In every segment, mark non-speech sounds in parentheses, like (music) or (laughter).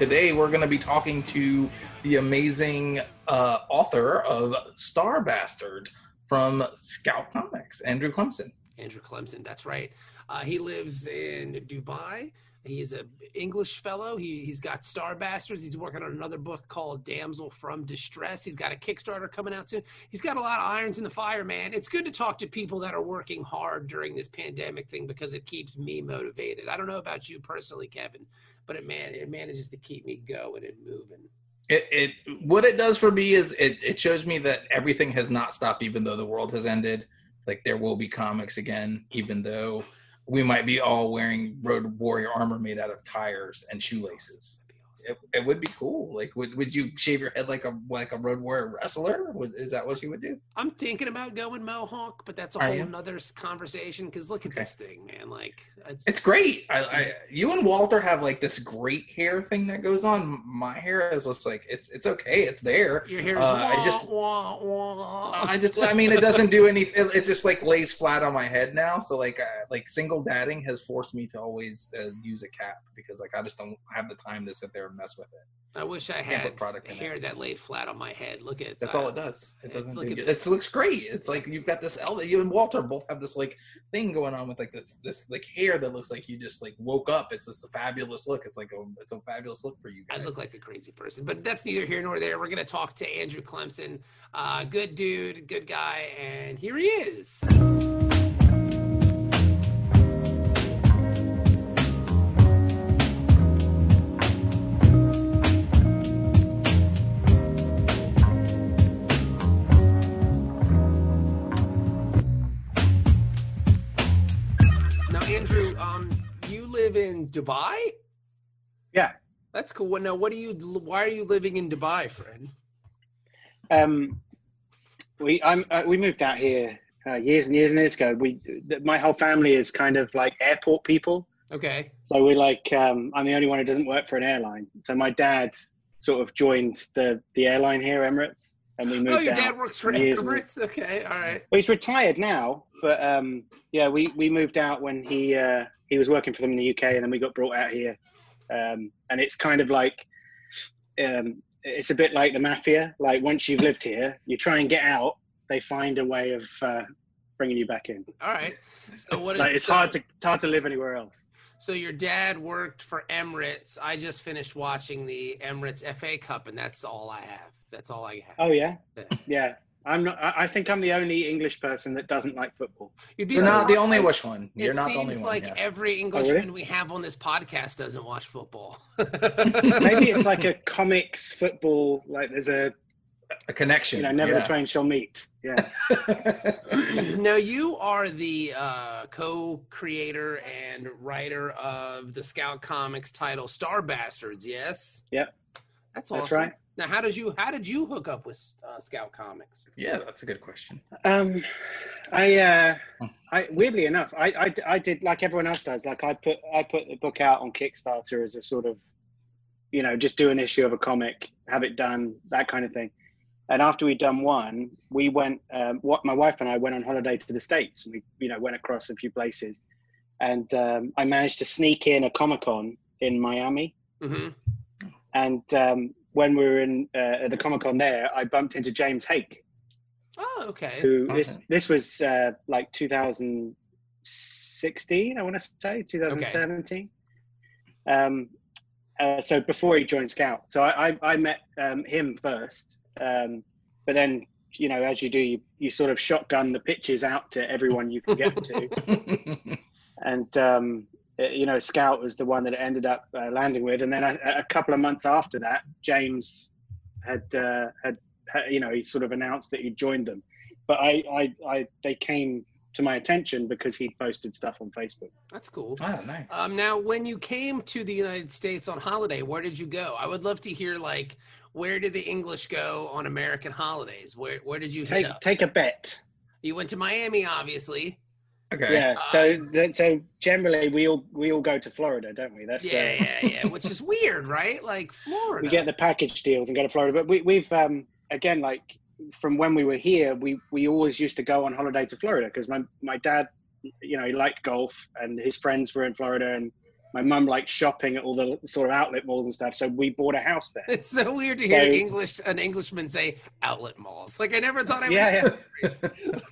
today we're going to be talking to the amazing uh, author of Star Bastard from Scout Comics, Andrew Clemson. Andrew Clemson, that's right. Uh, he lives in Dubai. He's an English fellow. He, he's got Star Bastards. He's working on another book called Damsel from Distress. He's got a Kickstarter coming out soon. He's got a lot of irons in the fire, man. It's good to talk to people that are working hard during this pandemic thing because it keeps me motivated. I don't know about you personally, Kevin, but it man it manages to keep me going and moving. It, it what it does for me is it, it shows me that everything has not stopped even though the world has ended. Like there will be comics again, even though we might be all wearing road warrior armor made out of tires and shoelaces. It, it would be cool. Like, would, would you shave your head like a like a road warrior wrestler? Would, is that what you would do? I'm thinking about going Mohawk, but that's a whole you? nother s- conversation. Because look at Okay. this thing, man. Like it's It's great. I, I, you and Walter have like this great hair thing that goes on. My hair is just like it's it's okay. It's there. Your hair is Uh, I just- wah, wah. I just I mean it doesn't do anything. It, it just like lays flat on my head now. So like uh, like single dadding has forced me to always uh, use a cap because like I just don't have the time to sit there mess with it. I wish I had product hair that laid flat on my head. Look at That's uh, all it does. It doesn't. look do this. It looks great. It's like you've got this. ele- You and Walter both have this like thing going on with like this this like hair that looks like you just like woke up. It's just a fabulous look. It's like a it's a fabulous look for you I guys. look like a crazy person, but that's neither here nor there. We're gonna talk to Andrew Clemson, uh, good dude, good guy, and here he is. In Dubai. Yeah. That's cool. Well, Now, what do you? Why are you living in Dubai, friend? Um, we I'm uh, we moved out here uh, years and years and years ago. We my whole family is kind of like airport people. Okay. So we're like um, I'm the only one who doesn't work for an airline. So my dad sort of joined the the airline here, Emirates, and we moved Oh, your dad works for and- Emirates. Okay, all right. Well, he's retired now, but um, yeah, we, we moved out when he uh, he was working for them in the UK, and then we got brought out here. Um, and it's kind of like um, it's a bit like the mafia. Like once you've lived here, you try and get out, they find a way of uh, bringing you back in. All right. So what? Like it's so, hard to it's hard to live anywhere else. So your dad worked for Emirates. I just finished watching the Emirates FA Cup, and that's all I have. That's all I have. Oh yeah, Yeah. yeah. I'm not. I I think I'm the only English person that doesn't like football. You'd be You're not the only wish one. You're it not the only one. It seems like yeah. every really? Englishman we have on this podcast doesn't watch football. (laughs) Maybe it's like a comics football. Like there's a a connection. you know never the yeah. twain shall meet. Yeah. (laughs) (clears throat) now you are the uh, co-creator and writer of the Scout Comics title Star Bastards. Yes. Yep. That's awesome. That's awesome. right. Now, how did you how did you hook up with uh, Scout Comics? yeah, that's a good question. Um, I, uh, I weirdly enough, I, I, I did like everyone else does. Like I put, I put the book out on Kickstarter as a sort of, you know, just do an issue of a comic, have it done, that kind of thing. And after we'd done one, we went. Um, what my wife and I went on holiday to the states. And we, you know, went across a few places, and um, I managed to sneak in a Comic Con in Miami. hmm And um, when we were in uh, at the Comic Con there, I bumped into James Haick, Oh, okay. who this Okay. this was uh, like 2016 i want to say 2017 um, uh, so before he joined scout so i i, I met um, him first um, but then you know as you do you, you sort of shotgun the pitches out to everyone you can get to (laughs) and um, you know, Scout was the one that it ended up uh, landing with, and then a, a couple of months after that, James had, uh, had had you know he sort of announced that he'd joined them, but I I, I they came to my attention because he posted stuff on Facebook. That's cool. Oh, nice. Um, now, when you came to the United States on holiday, where did you go? I would love to hear like where did the English go on American holidays? Where where did you Take hit up? take a bet. You went to Miami, obviously. Okay. Yeah. So th- so generally we all we all go to Florida, don't we? That's Yeah, the, yeah, yeah. Which is weird, right? Like Florida. we get the package deals and go to Florida. But we, we've um, again like from when we were here, we we always used to go on holiday to Florida because my my dad, you know, he liked golf and his friends were in Florida, and my mum liked shopping at all the sort of outlet malls and stuff. So we bought a house there. It's so weird to hear So- English an Englishman say outlet malls. Like I never thought I would. Yeah, (laughs)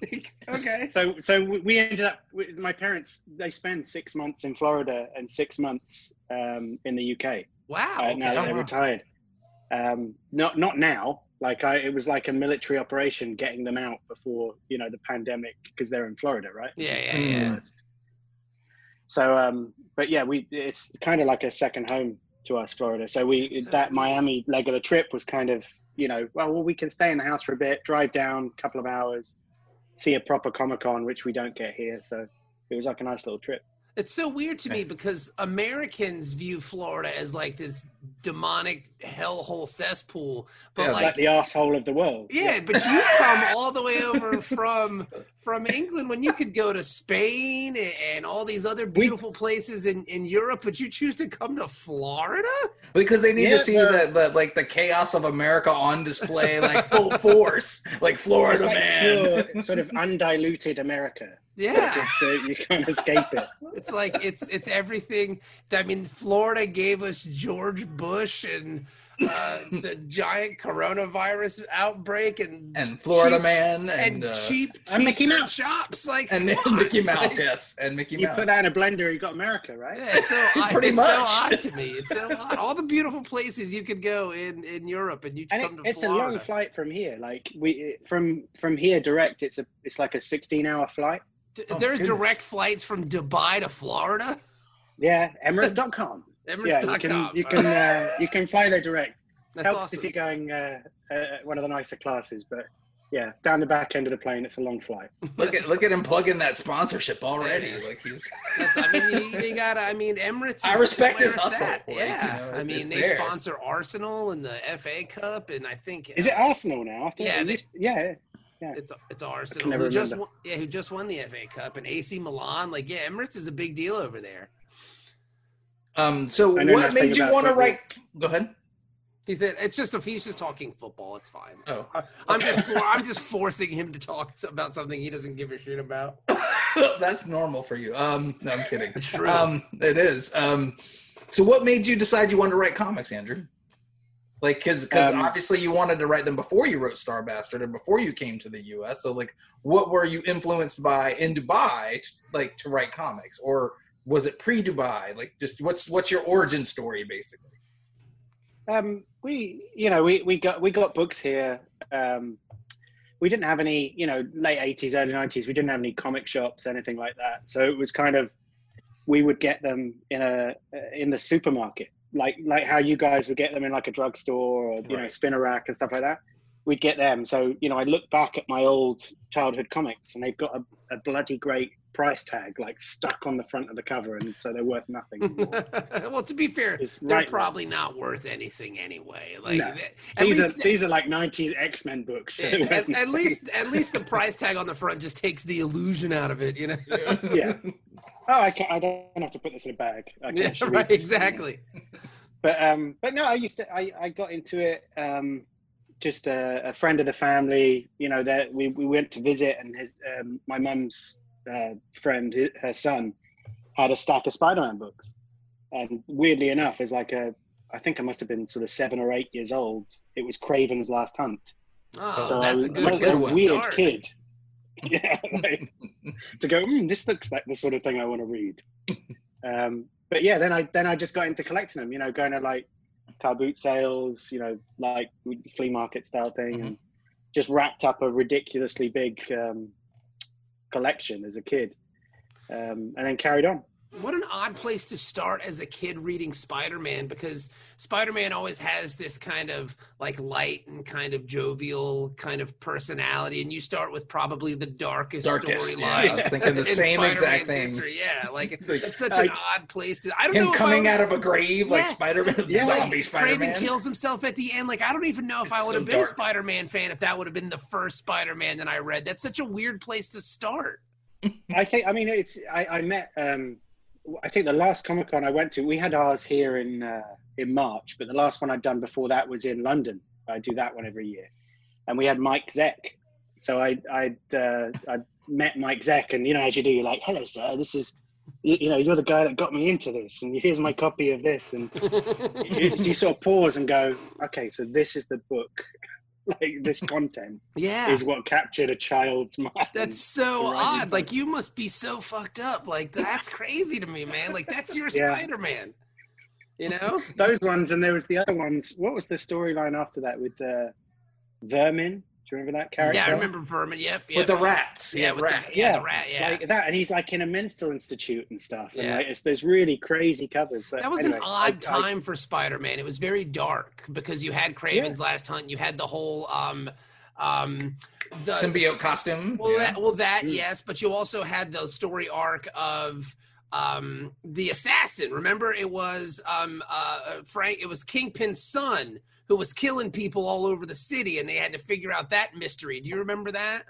like, okay. So so we- ended up. My parents they spend six months in Florida and six months um, in the UK. Wow. uh, now that okay. they're retired. Um, not not now. Like I, it was like a military operation getting them out before you know the pandemic because they're in Florida, right? Yeah, yeah, yeah. So, um, but yeah, we it's kind of like a second home to us, Florida. So we That's that cool. Miami leg of the trip was kind of you know well, well we can stay in the house for a bit, drive down a couple of hours, see a proper Comic Con, which we don't get here. So it was like a nice little trip. It's so weird to me because Americans view Florida as like this demonic hellhole cesspool, but Yeah, Like, like the asshole of the world. Yeah, but you come all the way over (laughs) from from England when you could go to Spain and, and all these other beautiful places in, in Europe, but you choose to come to Florida? because they need Yeah, to see the- the, the like the chaos of America on display, like full (laughs) force, like It's Florida like man. pure sort of undiluted America. Yeah. The- you can't escape it. It's like it's it's everything. I mean, Florida gave us George Bush and uh, the giant coronavirus outbreak and and Florida cheap, man and, and uh, cheap and Mickey Mouse. shops like and come (laughs) on, Mickey Mouse, like, yes, and Mickey You Mouse. put that in a blender, you got America, right? Yeah, it's so (laughs) odd. Pretty it's much. so odd to me. It's so odd. All the beautiful places you could go in in Europe, and you And it, come to it's a long flight from here. Like we from from here direct, it's a it's like a 16 hour flight. D- Oh, There's goodness. direct flights from Dubai to Florida. Yeah, (laughs) Emirates.com. Yeah, you can you can uh, you can fly there direct. (laughs) That's Helps awesome. if you're going uh, uh, one of the nicer classes, but yeah, down the back end of the plane, it's a long flight. (laughs) Look at look at him plugging that sponsorship already. Like he's (laughs) That's, I mean, you, you gotta. I mean, Emirates. I respect where his hustle, at. like, yeah, you know, I mean, they there. sponsor Arsenal and the FA Cup, and I think Is uh, it Arsenal now? I thought Yeah, they- used- yeah. It's it's Arsenal never who just won, yeah who just won the FA Cup and AC Milan. Like yeah, Emirates is a big deal over there. Um. So what made you want to football. write? Go ahead. He said it's just if he's just talking football, it's fine. Oh, I'm just for, I'm just forcing him to talk about something he doesn't give a shit about. (laughs) that's normal for you. Um. No, I'm kidding. It's true. Um. It is. Um. So what made you decide you wanted to write comics, Andrew? Like, because because Um, obviously you wanted to write them before you wrote Star Bastard and before you came to the U.S. So like, what were you influenced by in Dubai, t- like to write comics, or was it pre-Dubai? Like, just what's what's your origin story, basically? Um, we, you know, we, we got we got books here. Um, we didn't have any, you know, late eighties, early nineties. We didn't have any comic shops, anything like that. So it was kind of we would get them in a in the supermarket, like like how you guys would get them in like a drugstore or you know spinner rack and stuff like that. We'd get them. So you know, I look back at my old childhood comics, and they've got a, a bloody great price tag like stuck on the front of the cover, and so they're worth nothing. (laughs) well, to be fair, It's they're right probably not worth anything anyway. Like No. th- at these are these are like 90s X-Men books. Yeah, (laughs) at, at (laughs) least at least the price tag on the front just takes the illusion out of it, you know. Yeah. oh, I can't. I don't have to put this in a bag. Yeah, right, exactly. But um, but no, I used to I, I got into it. Um, just a, a friend of the family, you know, that we, we went to visit, and his um, my mum's uh, friend, her son, had a stack of Spider-Man books, and weirdly enough, as like a I think I must have been sort of seven or eight years old. It was Kraven's Last Hunt. Oh, so that's a I good was place a weird start. kid. (laughs) Yeah, (laughs) like, to go. Mm, this looks like the sort of thing I want to read. (laughs) Um, but yeah, then I then I just got into collecting them. You know, going to like car boot sales. You know, like flea market style thing, and just wrapped up a ridiculously big um, collection as a kid, um, and then carried on. What an odd place to start as a kid reading Spider-Man because Spider-Man always has this kind of like light and kind of jovial kind of personality, and you start with probably the darkest, Darkest. storyline. Yeah, I was thinking the (laughs) same exact Spider-Man's thing. history. Yeah, like (laughs) Like, it's such I- an odd place to. I don't Him know if I coming out of a grave like Yeah. Spider-Man, (laughs) Yeah. zombie like, Spider-Man. Kraven kills himself at the end. Like I don't even know if It's I would so have been a. Spider-Man fan if that would have been the first Spider-Man that I read. That's such a weird place to start. I think. I mean, it's. I, I met. Um, I think the last Comic Con I went to, we had ours here in uh, in March, but the last one I'd done before that was in London. I do that one every year, and we had Mike Zeck. So I I'd uh, I met Mike Zeck, and you know as you do, you're like, "Hello, sir. This is, you, you know, you're the guy that got me into this, and here's my copy of this." And (laughs) you, you sort of pause and go, "Okay, so this is the book." (laughs) Like this content yeah, is what captured a child's mind. That's so (laughs) odd. Like you must be so fucked up. Like that's crazy to me, man. Like that's your (laughs) Yeah. Spider-Man. You know? those ones, and there was the other ones. What was the storyline after that with uh, Vermin? Do you remember that character? Yeah, I remember Vermin. Yep, yep. with the rats. Yeah, Yeah, with rats. The, yeah, Yeah, the rat. Yeah. Like that, and he's like in a mental institute and stuff. And Yeah. like, it's, there's really crazy covers. But that was anyway, an odd I- I- time for Spider-Man. It was very dark because you had Kraven's Last Hunt. You had the whole um, um, the Symbiote costume. Well, yeah. that, well, that Mm. yes, but you also had the story arc of um the assassin. Remember, it was um uh Frank. It was Kingpin's son who was killing people all over the city, and they had to figure out that mystery. Do you remember that?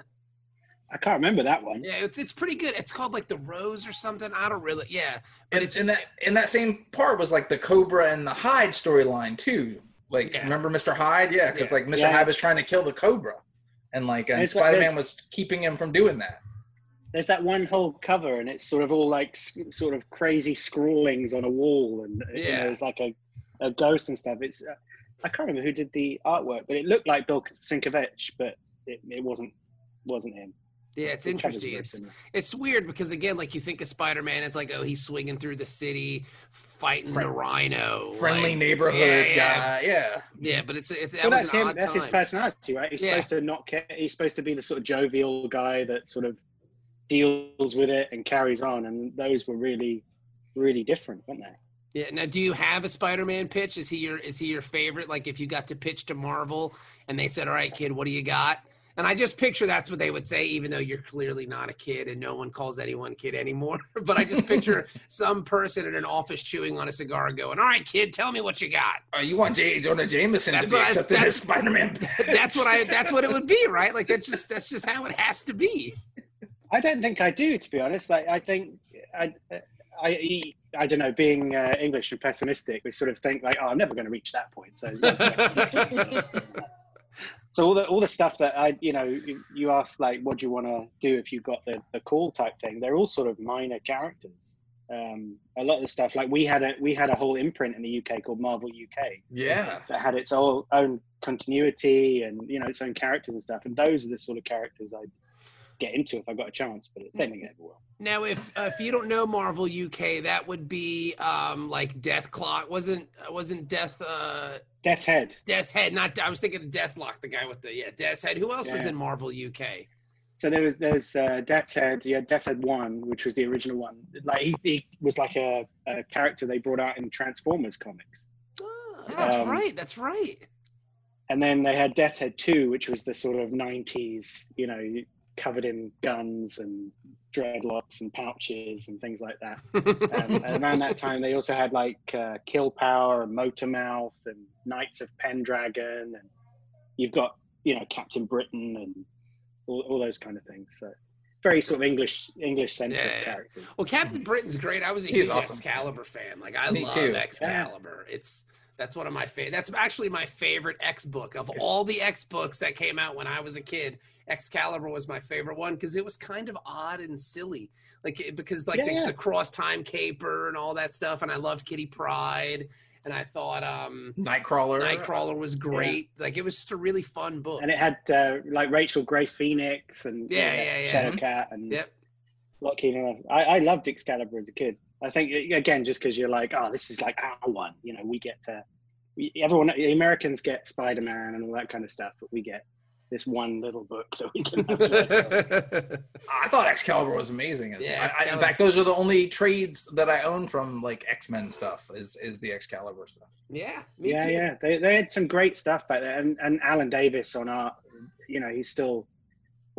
I can't remember that one. Yeah, it's it's pretty good. It's called like the Rose or something. I don't really. Yeah, but and, it's and that in that same part was like the Cobra and the Hyde storyline too. Like Yeah. remember Mr. Hyde? Yeah, because Yeah. like Mr. Yeah. Hyde was trying to kill the Cobra, and like and Spider-Man there's- was keeping him from doing that. There's that one whole cover, and it's sort of all like sort of crazy scrawlings on a wall, and you Yeah. know, there's like a, a ghost and stuff. It's uh, I can't remember who did the artwork, but it looked like Bill Sienkiewicz, but it, it wasn't wasn't him. yeah, it's interesting. It's it's weird because again, like you think of Spider-Man, it's like oh he's swinging through the city, fighting the Rhino, Friendly like- neighborhood yeah, yeah. guy. Yeah. Yeah, but it's it, that well, was that's him. odd That's his personality, right? He's Yeah. supposed to not care. He's supposed to be the sort of jovial guy that sort of deals with it and carries on. And those were really, really different, weren't they? Yeah. Now, do you have a Spider-Man pitch? Is he your is he your favorite? Like, if you got to pitch to Marvel and they said, "All right, kid, what do you got?" And I just picture that's what they would say, even though you're clearly not a kid and no one calls anyone kid anymore. (laughs) but I just picture (laughs) some person in an office chewing on a cigar, going, "All right, kid, tell me what you got." Oh, you want J. Jonah Jameson That's to be what I- accepted as Spider-Man? (laughs) That's what I. That's what it would be, right? Like that's just that's just how it has to be. I don't think I do, to be honest. Like, I think I, I, I don't know. Being uh, English and pessimistic, we sort of think like, "Oh, I'm never going to reach that point." So, it's not going (laughs) so all the all the stuff that I, you know, you, you ask like, "What do you want to do if you got the the call?" type thing. They're all sort of minor characters. Um, a lot of the stuff, like we had a we had a whole imprint in the UK called Marvel UK, yeah. that had its own, own continuity and you know its own characters and stuff. And those are the sort of characters I'd get into if I got a chance. But don't ever will. Now, if uh, if you don't know Marvel UK, that would be um like Deathlok. Wasn't wasn't Death uh Death's Head. Death's Head? Not I was thinking of Deathlok, the guy with the yeah Death's Head. Who else was in Marvel UK? So there was there's uh, Death's Head. Yeah, Death's Head One, which was the original one. Like he, he was like a, a character they brought out in Transformers comics. Oh, that's Um, right. That's right. And then they had Death's Head Two, which was the sort of '90s, you know, covered in guns and dreadlocks and pouches and things like that. (laughs) Um, and around that time, they also had like uh, Killpower and Motormouth and Knights of Pendragon, and you've got you know Captain Britain and all, all those kind of things. So very sort of English English centric Yeah, yeah. characters. well, Captain Britain's great. I was a He's huge awesome. Excalibur fan. Like I Me love too. Excalibur. It's that's one of my favorite. That's actually my favorite X book of all the X books that came out when I was a kid. Excalibur was my favorite one because it was kind of odd and silly, like because like Yeah, the, yeah. the cross time caper and all that stuff. And I loved Kitty Pryde, and I thought um Nightcrawler. Nightcrawler was great. Like it was just a really fun book. And it had uh, like Rachel Grey Phoenix and Yeah, uh, yeah, yeah. Shadowcat and Yep. Lockheed. I, I loved Excalibur as a kid. I think again, just because you're like, oh, this is like our one. You know, we get to we, everyone. The Americans get Spider Man and all that kind of stuff, but we get this one little book that we can have to. (laughs) I thought Excalibur was amazing. Yeah, I- I- in fact, those are the only trades that I own from like X Men stuff. Is is the Excalibur stuff? yeah, me yeah, too. yeah. They, they had some great stuff back there, and, and Alan Davis on art. You know, he's still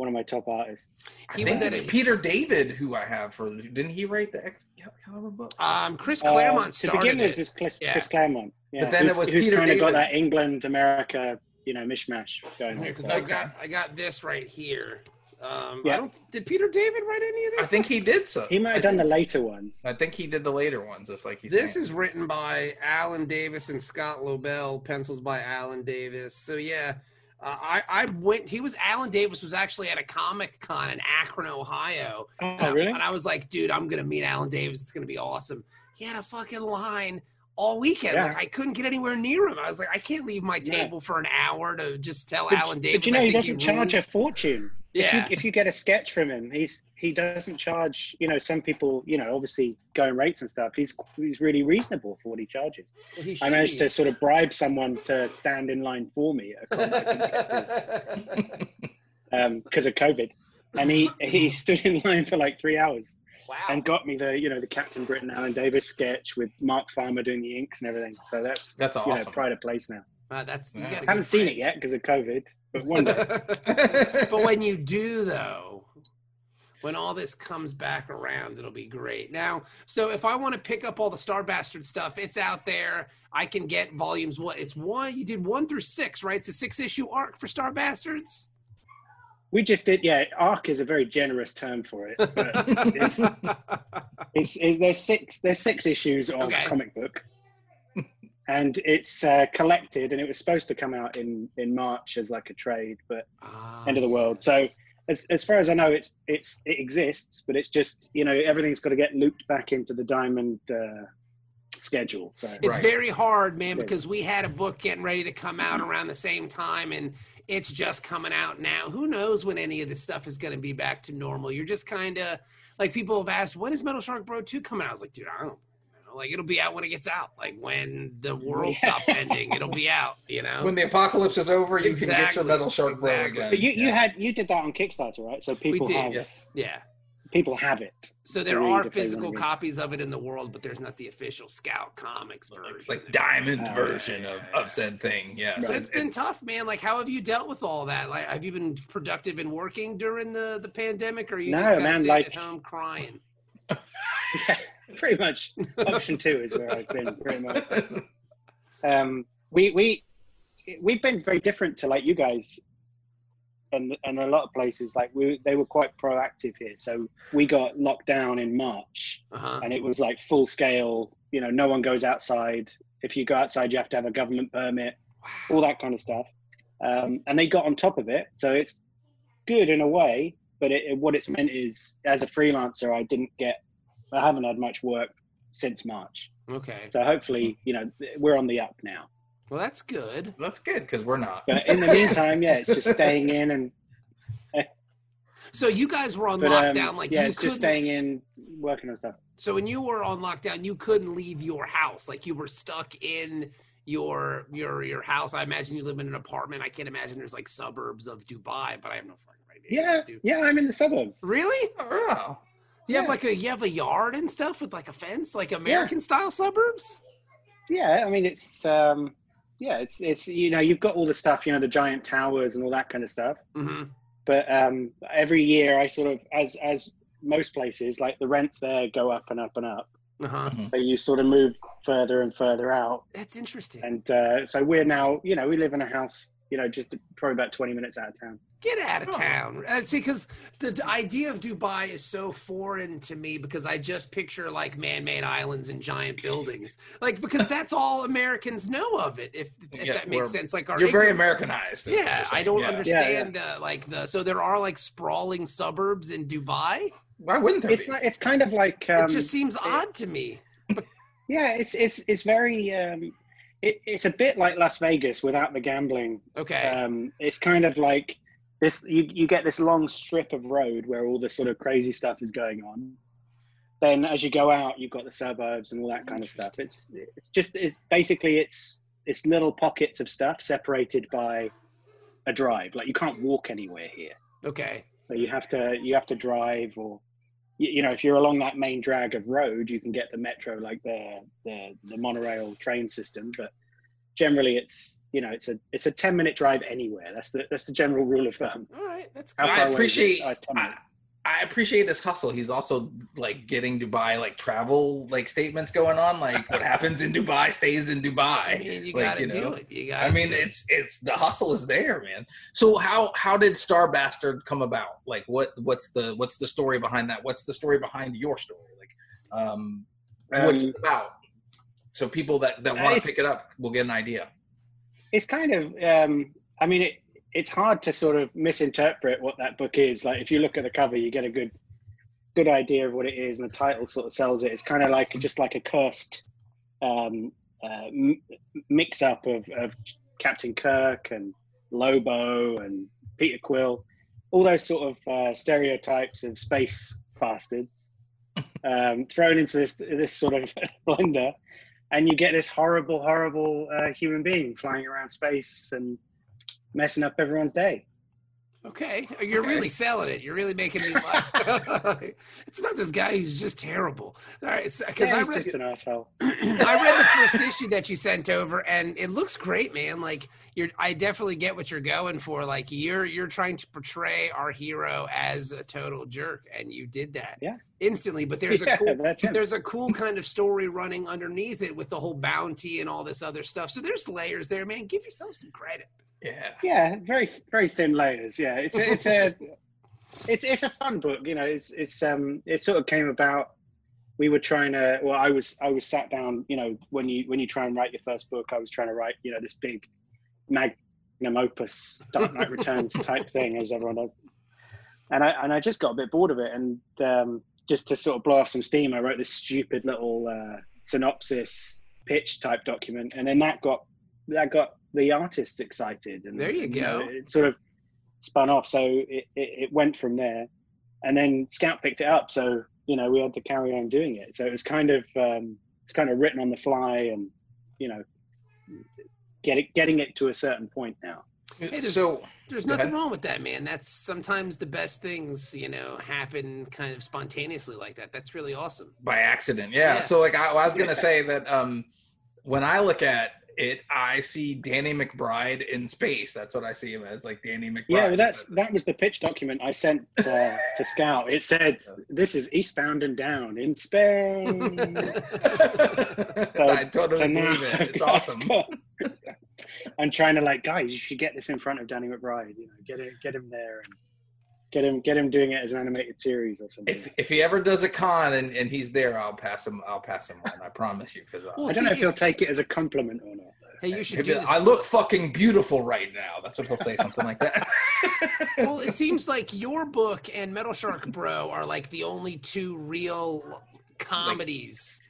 one of my top artists. I He think was at it's a- Peter David who I have for. Didn't he write the Excalibur book? Um, Chris Uh, Claremont to started begin with, it. was Chris, Yeah. Chris Claremont. Yeah, But then it who's, was who's Peter kind of got that England America, you know, mishmash going because So- I got I got this right here. Um, I Yeah. don't, did Peter David write any of this? I think he did so. He might have done the later ones. I think he did the later ones, just like he's. This saying. is written by Alan Davis and Scott Lobdell, pencils by Alan Davis. So yeah, uh, I I went. He was Alan Davis was actually at a Comic Con in Akron, Ohio. Oh, And I- really? And I was like, dude, I'm gonna meet Alan Davis. It's gonna be awesome. He had a fucking line all weekend. Yeah. Like I couldn't get anywhere near him. I was like, I can't leave my Yeah. table for an hour to just tell But, Alan Davis. but you know, I he doesn't charge a fortune. If Yeah. you, if you get a sketch from him, he's he doesn't charge. You know, some people, you know, obviously going rates and stuff. He's he's really reasonable for what he charges. Well, he I managed be. to sort of bribe someone to stand in line for me at a con I couldn't get to (laughs) because of COVID, and he he (laughs) stood in line for like three hours wow. and got me the you know the Captain Britain Alan Davis sketch with Mark Farmer doing the inks and everything. So that's That's you know pride of place now. Uh, that's Yeah. got haven't seen it yet because of COVID, but one day. (laughs) but when you do though when all this comes back around it'll be great now so if i want to pick up all the star bastard stuff it's out there i can get volumes what it's one you did one through six right it's a six issue arc for star bastards We just did, yeah. Arc is a very generous term for it. But it's, (laughs) it's, it's there's six there's six issues of Okay. comic book, and it's uh, collected, and it was supposed to come out in in March as like a trade, but Ah, end of the world. So yes. As as far as I know, it's it's it exists, but it's just you know everything's got to get looped back into the Diamond uh, schedule. So it's Right. very hard man because we had a book getting ready to come out around the same time and it's just coming out now who knows when any of this stuff is going to be back to normal you're just kind of like people have asked when is metal shark bro 2 coming out i was like dude i don't know. Like it'll be out when it gets out like when the (laughs) world Yeah. stops ending it'll be out you know when the apocalypse is over, you can get your metal shark bro Exactly. again. but you, you Yeah. had you did that on Kickstarter, right? So people did, have yes. yeah people have it. so there are physical copies of it in the world but there's not the official scout comics version It's like diamond Oh, version yeah, of, yeah, of said thing. Yeah. So So it's been tough, man. Like, how have you dealt with all that? Like, have you been productive in working during the the pandemic, or you No, just kind of man, sitting like- at home crying? (laughs) (laughs) Pretty much. Option two is where I've been pretty much. Um, we we we've been very different to like you guys, and and a lot of places like we they were quite proactive here. So we got locked down in March, Uh huh. and it was like full scale. You know, no one goes outside. If you go outside, you have to have a government permit, all that kind of stuff. Um, and they got on top of it, so it's good in a way. But it, it- what it's meant is, as a freelancer, I didn't get, I haven't had much work since March. Okay. So hopefully, you know, we're on the up now. Well, that's good. That's good because we're not. But in the meantime, yeah, it's just staying in and (laughs) So you guys were on but, um, lockdown, like yeah, you it's couldn't. just staying in, working on stuff. So when you were on lockdown, you couldn't leave your house. Like you were stuck in your your your house. I imagine you live in an apartment. I can't imagine there's like suburbs of Dubai, but I have no fucking idea. Yeah, yeah, I'm in the suburbs. Really? Oh, You have like a you have a yard and stuff with like a fence, like American style suburbs. Yeah, I mean it's um yeah, it's it's you know, you've got all the stuff, you know, the giant towers and all that kind of stuff. Mm-hmm. But um every year I sort of as as most places, like the rents there go up and up and up. Uh huh. Mhm. So you sort of move further and further out. That's interesting. And uh so we're now, you know, we live in a house, you know, just probably about twenty minutes out of town. Get out of Oh. town. Uh, see, because the d- idea of Dubai is so foreign to me because I just picture like man-made islands and giant buildings, like because (laughs) that's all Americans know of it. If, if Yeah, that makes sense, like our you're very Americanized. Yeah, I don't Yeah. understand Uh, like the so there are like sprawling suburbs in Dubai. Why wouldn't there It's be? like it's kind of like um it just seems odd to me. (laughs) yeah, it's it's it's very um it, it's a bit like Las Vegas without the gambling Okay. um, it's kind of like this you, you get this long strip of road where all this sort of crazy stuff is going on then as you go out you've got the suburbs and all that kind of stuff it's it's just it's basically it's it's little pockets of stuff separated by a drive. Like you can't walk anywhere here. Okay. So you have to you have to drive or you, you know if you're along that main drag of road, you can get the metro like the the the monorail train system, but generally it's you know it's a it's a 10 minute drive anywhere. That's the that's the general rule of thumb. All right. That's How good. I far away is it? appreciate- Oh, it's 10 minutes. I appreciate his hustle. He's also like getting Dubai like travel like statements going on. Like what happens in Dubai stays in Dubai. I mean, you like, gotta you do know, it. You gotta. I mean, do it. it's it's the hustle is there, man. So how how did Star Bastard come about? Like what what's the what's the story behind that? What's the story behind your story? Like um what's Um, it about? So people that that want to pick it up will get an idea. it's kind of um i mean it, it's hard to sort of misinterpret what that book is. Like if you look at the cover you get a good good idea of what it is and the title sort of sells it. It's kind of like just like a cursed um uh, m- mix up of, of captain kirk and lobo and peter quill. All those sort of uh, stereotypes of space bastards (laughs) um, thrown into this this sort of (laughs) blender and you get this horrible, horrible uh, human being flying around space and messing up everyone's day. Okay, you're Okay. really selling it. You're really making me laugh. (laughs) it's about this guy who's just terrible. All right, because Yeah, I read just an asshole. (clears throat) I read the first issue that you sent over, and it looks great, man. Like you're, I definitely get what you're going for. Like you're you're trying to portray our hero as a total jerk, and you did that Yeah. instantly. But there's (laughs) yeah, a cool there's a cool kind of story running underneath it with the whole bounty and all this other stuff. So there's layers there, man. Give yourself some credit. Yeah. Yeah, very, very thin layers. Yeah, it's a, it's a, (laughs) it's it's a fun book. You know, it's it's um it sort of came about. We were trying to. Well, I was I was sat down. You know, when you when you try and write your first book, I was trying to write. You know, this big magnum opus, Dark Knight Returns (laughs) type thing, as everyone does. And I and I just got a bit bored of it, and um, just to sort of blow off some steam, I wrote this stupid little uh, synopsis pitch type document, and then that got that got the artists excited, and There you know, go. it sort of spun off. So it, it, it went from there, and then Scout picked it up. So you know we had to carry on doing it. So it was kind of um, it's kind of written on the fly, and you know, get it, getting it to a certain point now. there's- so There's nothing ahead. wrong with that, man. That's sometimes the best things, you know, happen kind of spontaneously like that. That's really awesome. by accident yeah, Yeah. so like I, I was gonna (laughs) say that um when i look at it i see danny mcbride in space that's what i see him as like danny mcbride Yeah, well, that's that was the pitch document I sent uh, to Scout. It said, "This is eastbound and down in Spain." (laughs) i totally So believe it it's awesome (laughs) I'm trying to like, guys, you should get this in front of Danny McBride. You know, get him, get him there, and get him, get him doing it as an animated series or something. if if he ever does a con and, and he's there i'll pass him i'll pass him on i promise you because uh, Well, I don't know if he'll take it as a compliment or not. though. Hey, you should do this. i look fucking beautiful right now that's what he'll say something like that (laughs) well, it seems like your book and Metal Shark Bro are like the only two real comedies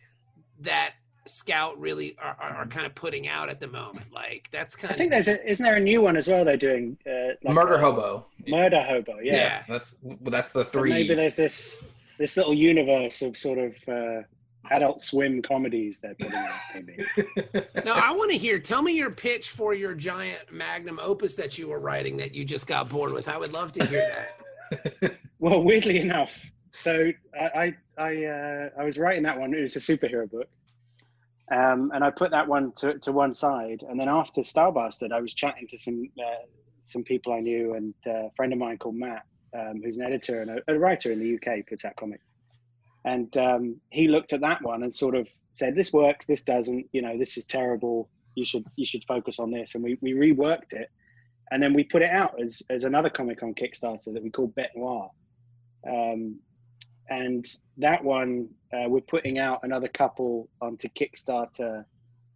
that Scout really are, are, are kind of putting out at the moment. Like that's kind I think of there's a, isn't there a new one as well? They're doing uh, like murder a- hobo Murder Hobo. Yeah. Yeah. that's that's the But three Maybe there's this this little universe of sort of uh, Adult Swim comedies they're putting out. Maybe. (laughs) now. I want to hear. Tell me your pitch for your giant magnum opus that you were writing that you just got bored with. I would love to hear that. (laughs) Well, weirdly enough, so I I I, uh, I was writing that one. It was a superhero book, um, and I put that one to, to one side. And then after Starbastard, I was chatting to some uh, some people I knew, and uh, a friend of mine called Matt, um, who's an editor and a, a writer in the UK, puts out comic. And um, he looked at that one and sort of said, "This works. This doesn't. You know, this is terrible. You should you should focus on this." And we we reworked it, and then we put it out as as another comic on Kickstarter that we called Bet Noir. Um, and that one uh, we're putting out another couple onto Kickstarter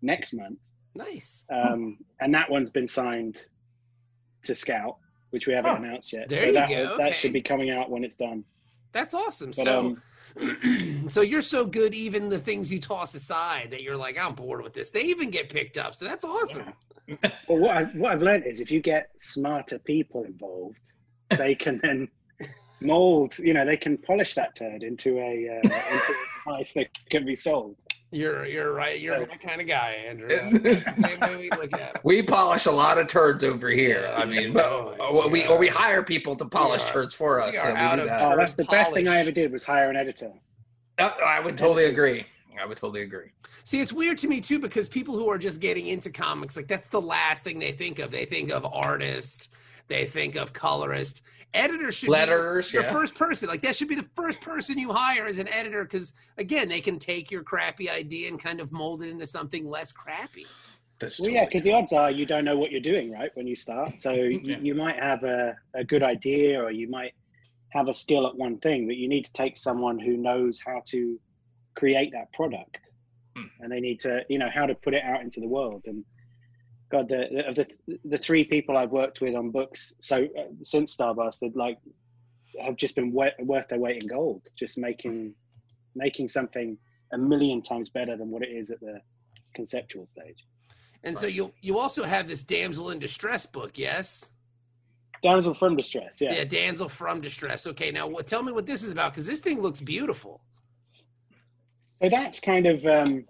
next month, Nice. um, and that one's been signed to Scout, which we haven't Oh, announced yet. there so you that, go, that should be coming out when it's done. That's awesome. But so, um, (clears throat) so you're so good, even the things you toss aside that you're like, I'm bored with this. They even get picked up. So that's awesome. well, what I've, what I've learned is if you get smarter people involved, they can then mold. You know, they can polish that turd into a uh, into a (laughs) device that can be sold. You're you're right. You're my kind of guy, Andrew. Same way we look at it. (laughs) We polish a lot of turds over here. I mean, Oh my or we or we hire people to polish are- turds for us. we so are we out do of that. Oh, that's the best thing I ever did was hire an editor. Uh, I would totally agree. I would totally agree. See, it's weird to me too because people who are just getting into comics, like that's the last thing they think of. They think of artist, they think of colorist. Editor should Letters, be the yeah. first person. Like that should be the first person you hire as an editor because again, they can take your crappy idea and kind of mold it into something less crappy. That's Well, yeah, because the odds are you don't know what you're doing, right, when you start. So (laughs) Yeah. you, you might have a, a good idea or you might have a skill at one thing, but you need to take someone who knows how to create that product. Hmm. And they need to, you know, how to put it out into the world. And God, the, of the the three people I've worked with on books so uh, since Starbastard, like, have just been we- worth their weight in gold. Just making making something a million times better than what it is at the conceptual stage. And so you you also have this damsel in distress book, yes? Damsel from distress, yeah. Yeah, damsel from distress. Okay, now what? Tell me what this is about because this thing looks beautiful. So that's kind of um,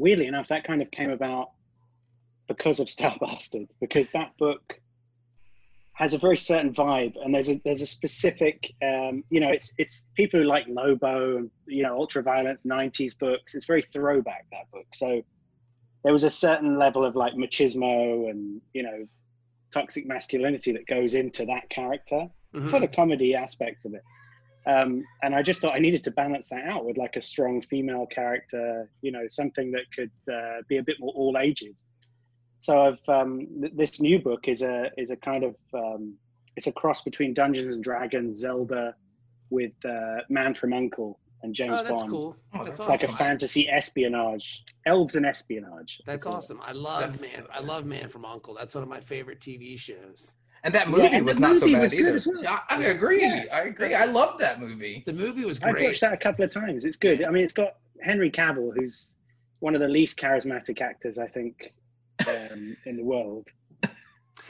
weirdly enough, that kind of came about because of Starbastard, because that book has a very certain vibe, and there's a there's a specific, um, you know, it's it's people who like Lobo and you know ultraviolence '90s books. It's very throwback that book. So there was a certain level of like machismo and you know toxic masculinity that goes into that character Mhm. for the comedy aspects of it. Um, and I just thought I needed to balance that out with like a strong female character, you know, something that could uh, be a bit more all ages. So I've um, th- this new book is a is a kind of um, it's a cross between Dungeons and Dragons, Zelda, with uh, Man from Uncle and James Oh, that's Bond. cool. Oh, that's that's It's like a fantasy espionage, elves and espionage. That's call it. awesome. I love That's- man. I love Man from Uncle. That's one of my favorite TV shows. And that Yeah, movie and was not so bad either. well. Yeah, I agree. Yeah. I agree. I love that movie. The movie was great. I've watched that a couple of times. It's good. I mean, it's got Henry Cavill, who's one of the least charismatic actors I think um, in the world. (laughs)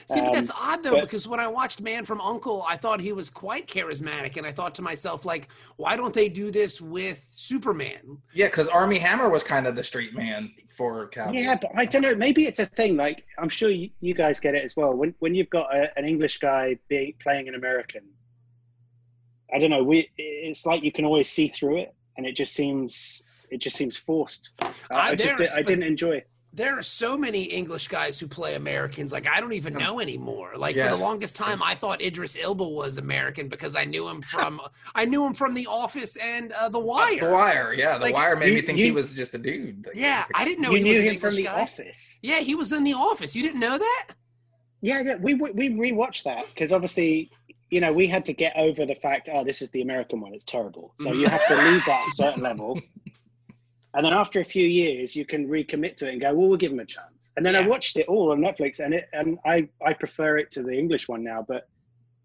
See, but Um, that's odd though, but- because when I watched Man from Uncle, I thought he was quite charismatic, and I thought to myself, like, why don't they do this with Superman? Yeah, because Armie Hammer was kind of the street man for Cowboy. Yeah, but I don't know. Maybe it's a thing. Like I'm sure you, you guys get it as well. When when you've got a, an English guy being playing an American, I don't know. We it's like you can always see through it, and it just seems it just seems forced. I, I- I just did, I didn't enjoy it. There are so many English guys who play Americans, like I don't even know anymore. Like Yeah. for the longest time, I thought Idris Elba was American because I knew him (laughs) from I knew him from The Office and uh, The Wire. The Wire, yeah, the Like, Wire made me you- think he was just a dude. Like, Yeah, I didn't know you he knew was an him English from The guy. Office. Yeah, he was in The Office. You didn't know that? Yeah, yeah. We we rewatched that because obviously, you know, we had to get over the fact, oh, this is the American one. It's terrible. So you have to leave that at a certain level. (laughs) And then after a few years, you can recommit to it and go, well, we'll give him a chance. And then I watched it all on Netflix, and it and I I prefer it to the English one now. But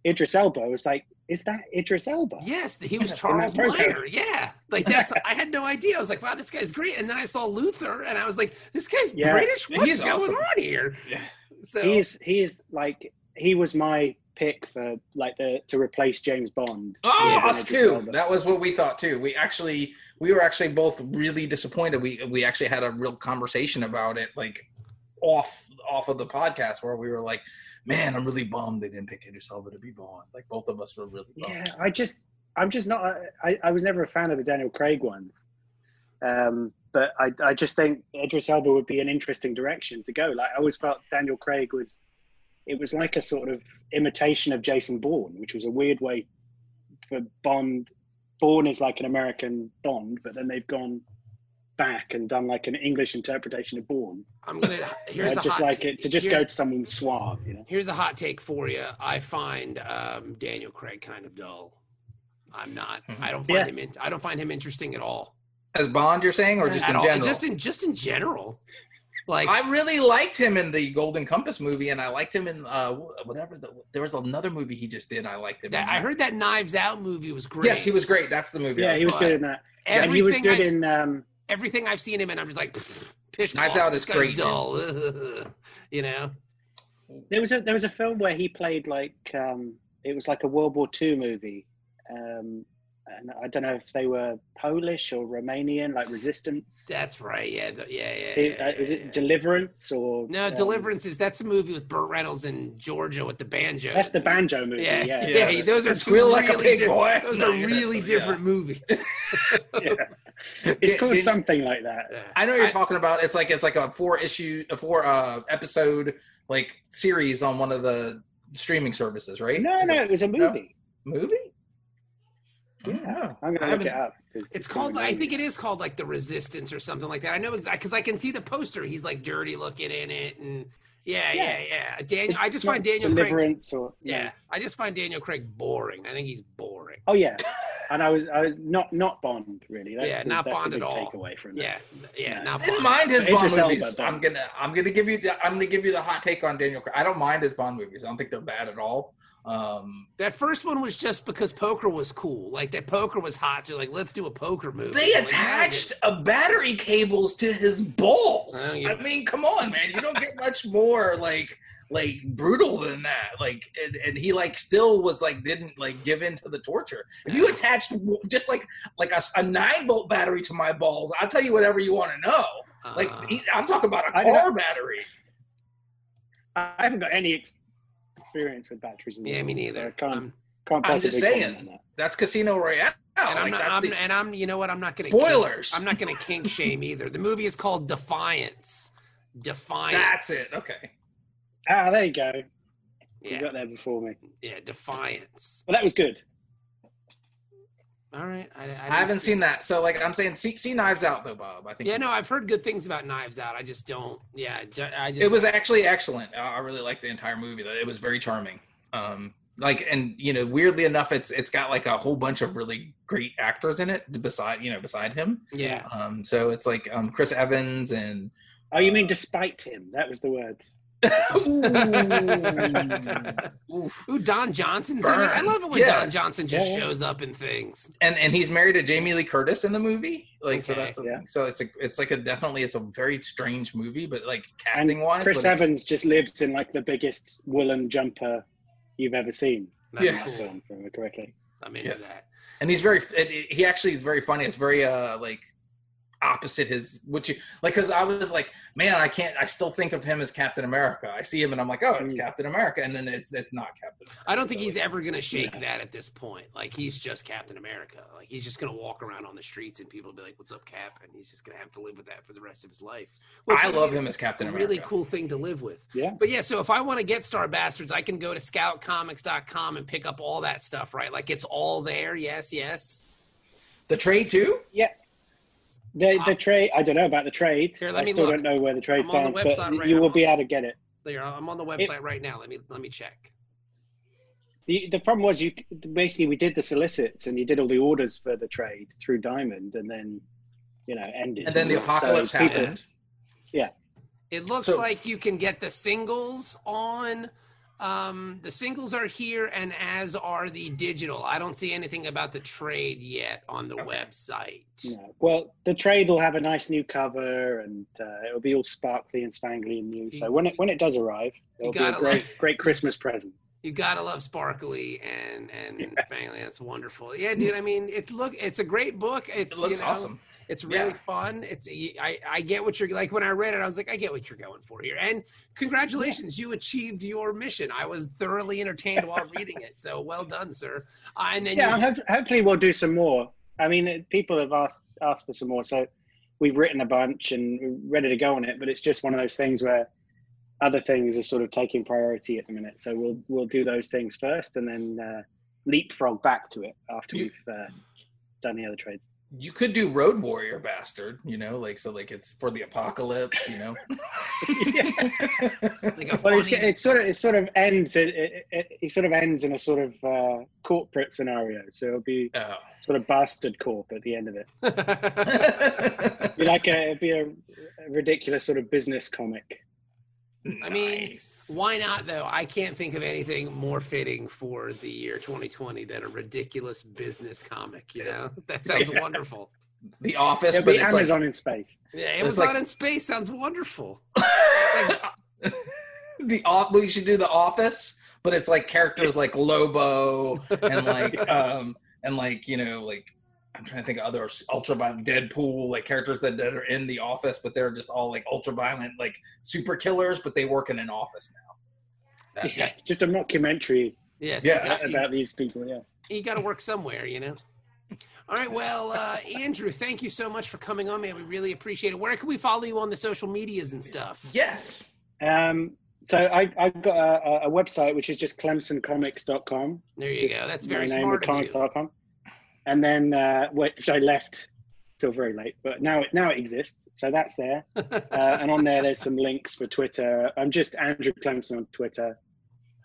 Idris Elba was like, is that Idris Elba? Yes, he was (laughs) In Charles program. Miner. Yeah, like that's. I had no idea. I was like, wow, this guy's great. And then I saw Luther, and I was like, this guy's Yeah. British. What's He's going awesome. on here? Yeah. So He's he's like he was my pick for like the to replace James Bond. Oh, us Idris too. Elba. That was what we thought too. We actually we were actually both really disappointed. We we actually had a real conversation about it, like off off of the podcast, where we were like, "Man, I'm really bummed they didn't pick Idris Elba to be Bond." Like both of us were really bummed. Yeah, I just, I'm just not. I, I was never a fan of the Daniel Craig ones, um, but I, I just think Idris Elba would be an interesting direction to go. Like I always felt Daniel Craig was, it was like a sort of imitation of Jason Bourne, which was a weird way for Bond. Bourne is like an American Bond, but then they've gone back and done like an English interpretation of Bourne. I'm gonna. Here's I'd a just hot like ta- it to just go to someone suave, you know. Here's a hot take for you. I find um, Daniel Craig kind of dull. I'm not. I don't find Yeah. him. In, I don't find him interesting at all. As Bond, you're saying, or just At in all. general? Just in just in general. Like I really liked him in the Golden Compass movie, and I liked him in uh, whatever. The, there was another movie he just did. I liked him. that, in I heard that Knives Out movie was great. Yes, he was great. That's the movie. I Yeah, was he was fine. good in that, and he Everything was good I've, in. Um, everything I've seen him in, I'm just like, pfft, pish Knives Out this is great, dull. (laughs) you know. There was a there was a film where he played like um, it was like a World War II movie, um, and I don't know if they were Polish or Romanian, like Resistance. That's right. Yeah, the, yeah, yeah. De- yeah, uh, is it yeah. Deliverance or No, um, Deliverance is that's a movie with Burt Reynolds and Georgia with the banjo. That's the banjo movie. Yeah, Yeah, yeah, Yes. those are two Squeal like a really pig, di- boy. Those No, are (laughs) really yeah. different movies. (laughs) yeah. It's called Did- something like that. Yeah. I know what you're I- talking about. It's like it's like a four issue, a four uh episode like series on one of the streaming services, right? No, Is no, it it was a no? movie. Movie. Yeah, I'm gonna look haven't- it up. 'cause It's gonna called. I think it is called like the Resistance or something like that. I know exactly because I can see the poster. He's like dirty looking in it, and yeah, yeah, Yeah. yeah. Daniel, I just find Daniel Craig's. Deliverance or Yeah, I just find Daniel Craig boring. I think he's boring. Oh yeah, (laughs) and I was I was not not Bond really. That's Yeah, the, not that's Bond the at all. takeaway from that. Yeah, yeah, Yeah. not I didn't Bond. mind his Bond movies. I'm gonna I'm gonna give you the I'm gonna give you the hot take on Daniel Craig. I don't mind his Bond movies. I don't think they're bad at all. Um, That first one was just because poker was cool. Like that poker was hot. So like, let's do a poker movie. they Like, attached a battery cables to his balls. Oh, you- I mean, come on, man. You don't get much more like like brutal than that. Like, and, and he like still was like didn't like give in to the torture. If you attached just like like a nine volt battery to my balls, I'll tell you whatever you want to know. Like, uh, he, I'm talking about a car don't- battery. I haven't got any ex- experience with batteries. yeah, me movies, so neither. I can't Um, can't I'm just saying. that. That's Casino Royale. and I'm not. I'm, the- and I'm. You know what? I'm not gonna Spoilers. Kink, I'm not gonna (laughs) kink shame either. The movie is called Defiance. Defiance. that's it. Okay. Ah, there you go. You got there before me. yeah. Defiance. Well, that was good. All right. I, I, I, haven't see seen that. So like I'm saying, see, see Knives Out though, Bob. I think Yeah, no, I've heard good things about Knives Out. I just don't. Yeah, I just. it was actually excellent. Uh, I really liked the entire movie. It was very charming. Um, like and you know, weirdly enough, it's it's got like a whole bunch of really great actors in it beside you know beside him. Yeah. Um, so it's like um Chris Evans and Oh, you mean despite him? That was the word. Ooh, Don Johnson's in it. I love it when Yeah. Don Johnson just Yeah. shows up in things. and and he's married to Jamie Lee Curtis in the movie. Like so Okay. that's Yeah. so it's a it's like a definitely it's a very strange movie, but like casting wise, Chris Evans just lives in like the biggest woolen jumper you've ever seen. That's Yeah. That cool. film, if I remember correctly. I'm into Yes. that. and he's very it, it- he actually is very funny it's very uh like opposite his what you like because i was like man i can't i still think of him as captain america i see him and i'm like oh it's Mm. captain america and then it's it's not captain america. I don't think So, he's like, ever gonna shake Yeah. that at this point. Like he's just Captain America. Like he's just gonna walk around on the streets and people will be like, "What's up, Cap?" And he's just gonna have to live with that for the rest of his life. Which i would love be him as captain america really cool thing to live with. Yeah. But yeah, so if I want to get Starbastards, I can go to scoutcomics.com and pick up all that stuff, right? Like it's all there. Yes, yes. the trade too The the trade. I don't know about the trade. Here, let I me still look. don't know where the trade I'm on the stands, but right you now. will be able to get it. There, I'm on the website right now. Let me let me check. The, the problem was you basically we did the solicits and you did all the orders for the trade through Diamond and then you know ended. and then the So apocalypse people- yeah. It looks So- like you can get the singles on. Um, the singles are here, and as are the digital. I don't see anything about the trade yet on the Okay. website. No. Well, the trade will have a nice new cover and uh, it'll be all sparkly and spangly and new. So when it when it does arrive, it'll be a great love- great Christmas present. You gotta love sparkly and and spangly. That's wonderful. Yeah, dude. I mean, it's look. It's a great book. It's it looks you know, awesome It's really Yeah. fun. It's I I get what you're like when I read it. I was like, I get what you're going for here. And congratulations, you achieved your mission. I was thoroughly entertained while reading it. So well done, sir. Uh, and then Yeah, you, hope, hopefully we'll do some more. I mean, people have asked asked for some more, so we've written a bunch and we're ready to go on it. But it's just one of those things where other things are sort of taking priority at the minute. So we'll we'll do those things first, and then uh, leapfrog back to it after You- we've uh, done the other trades. You could do road warrior bastard you know like so like it's for the apocalypse you know (laughs) like a Well, it's, funny, it sort of it sort of ends it, it, it, it sort of ends in a sort of uh, corporate scenario. So it'll be oh. sort of bastard corp at the end of it. It'd (laughs) be like a it'd be a, a ridiculous sort of business comic. I mean, Nice. Why not though? I can't think of anything more fitting for the year 2020 than a ridiculous business comic. You know, (laughs) that sounds Yeah. wonderful. the office It'll but be it's Amazon like in space. Yeah, Amazon like- in space sounds wonderful. (laughs) the off we should do the office but it's like characters like lobo and (laughs) like um and like you know like I'm trying to think of other ultra violent Deadpool like characters that, that are in the office, but they're just all like ultra violent like super killers, but they work in an office now. That- Yeah, just a mockumentary Yes. Yeah. you got- about these people. Yeah. you got to work somewhere, you know. All right, well, uh, Andrew, thank you so much for coming on, man. We really appreciate it. Where can we follow you on the social medias and stuff? Yes. Um, so I, I've got a, a website which is just clemsoncomics.com. There you Just go. That's very my name smart with of you. And then uh, which I left till very late, but now it now it exists. So that's there. (laughs) Uh, and on there, there's some links for Twitter. I'm just Andrew Clemson on Twitter,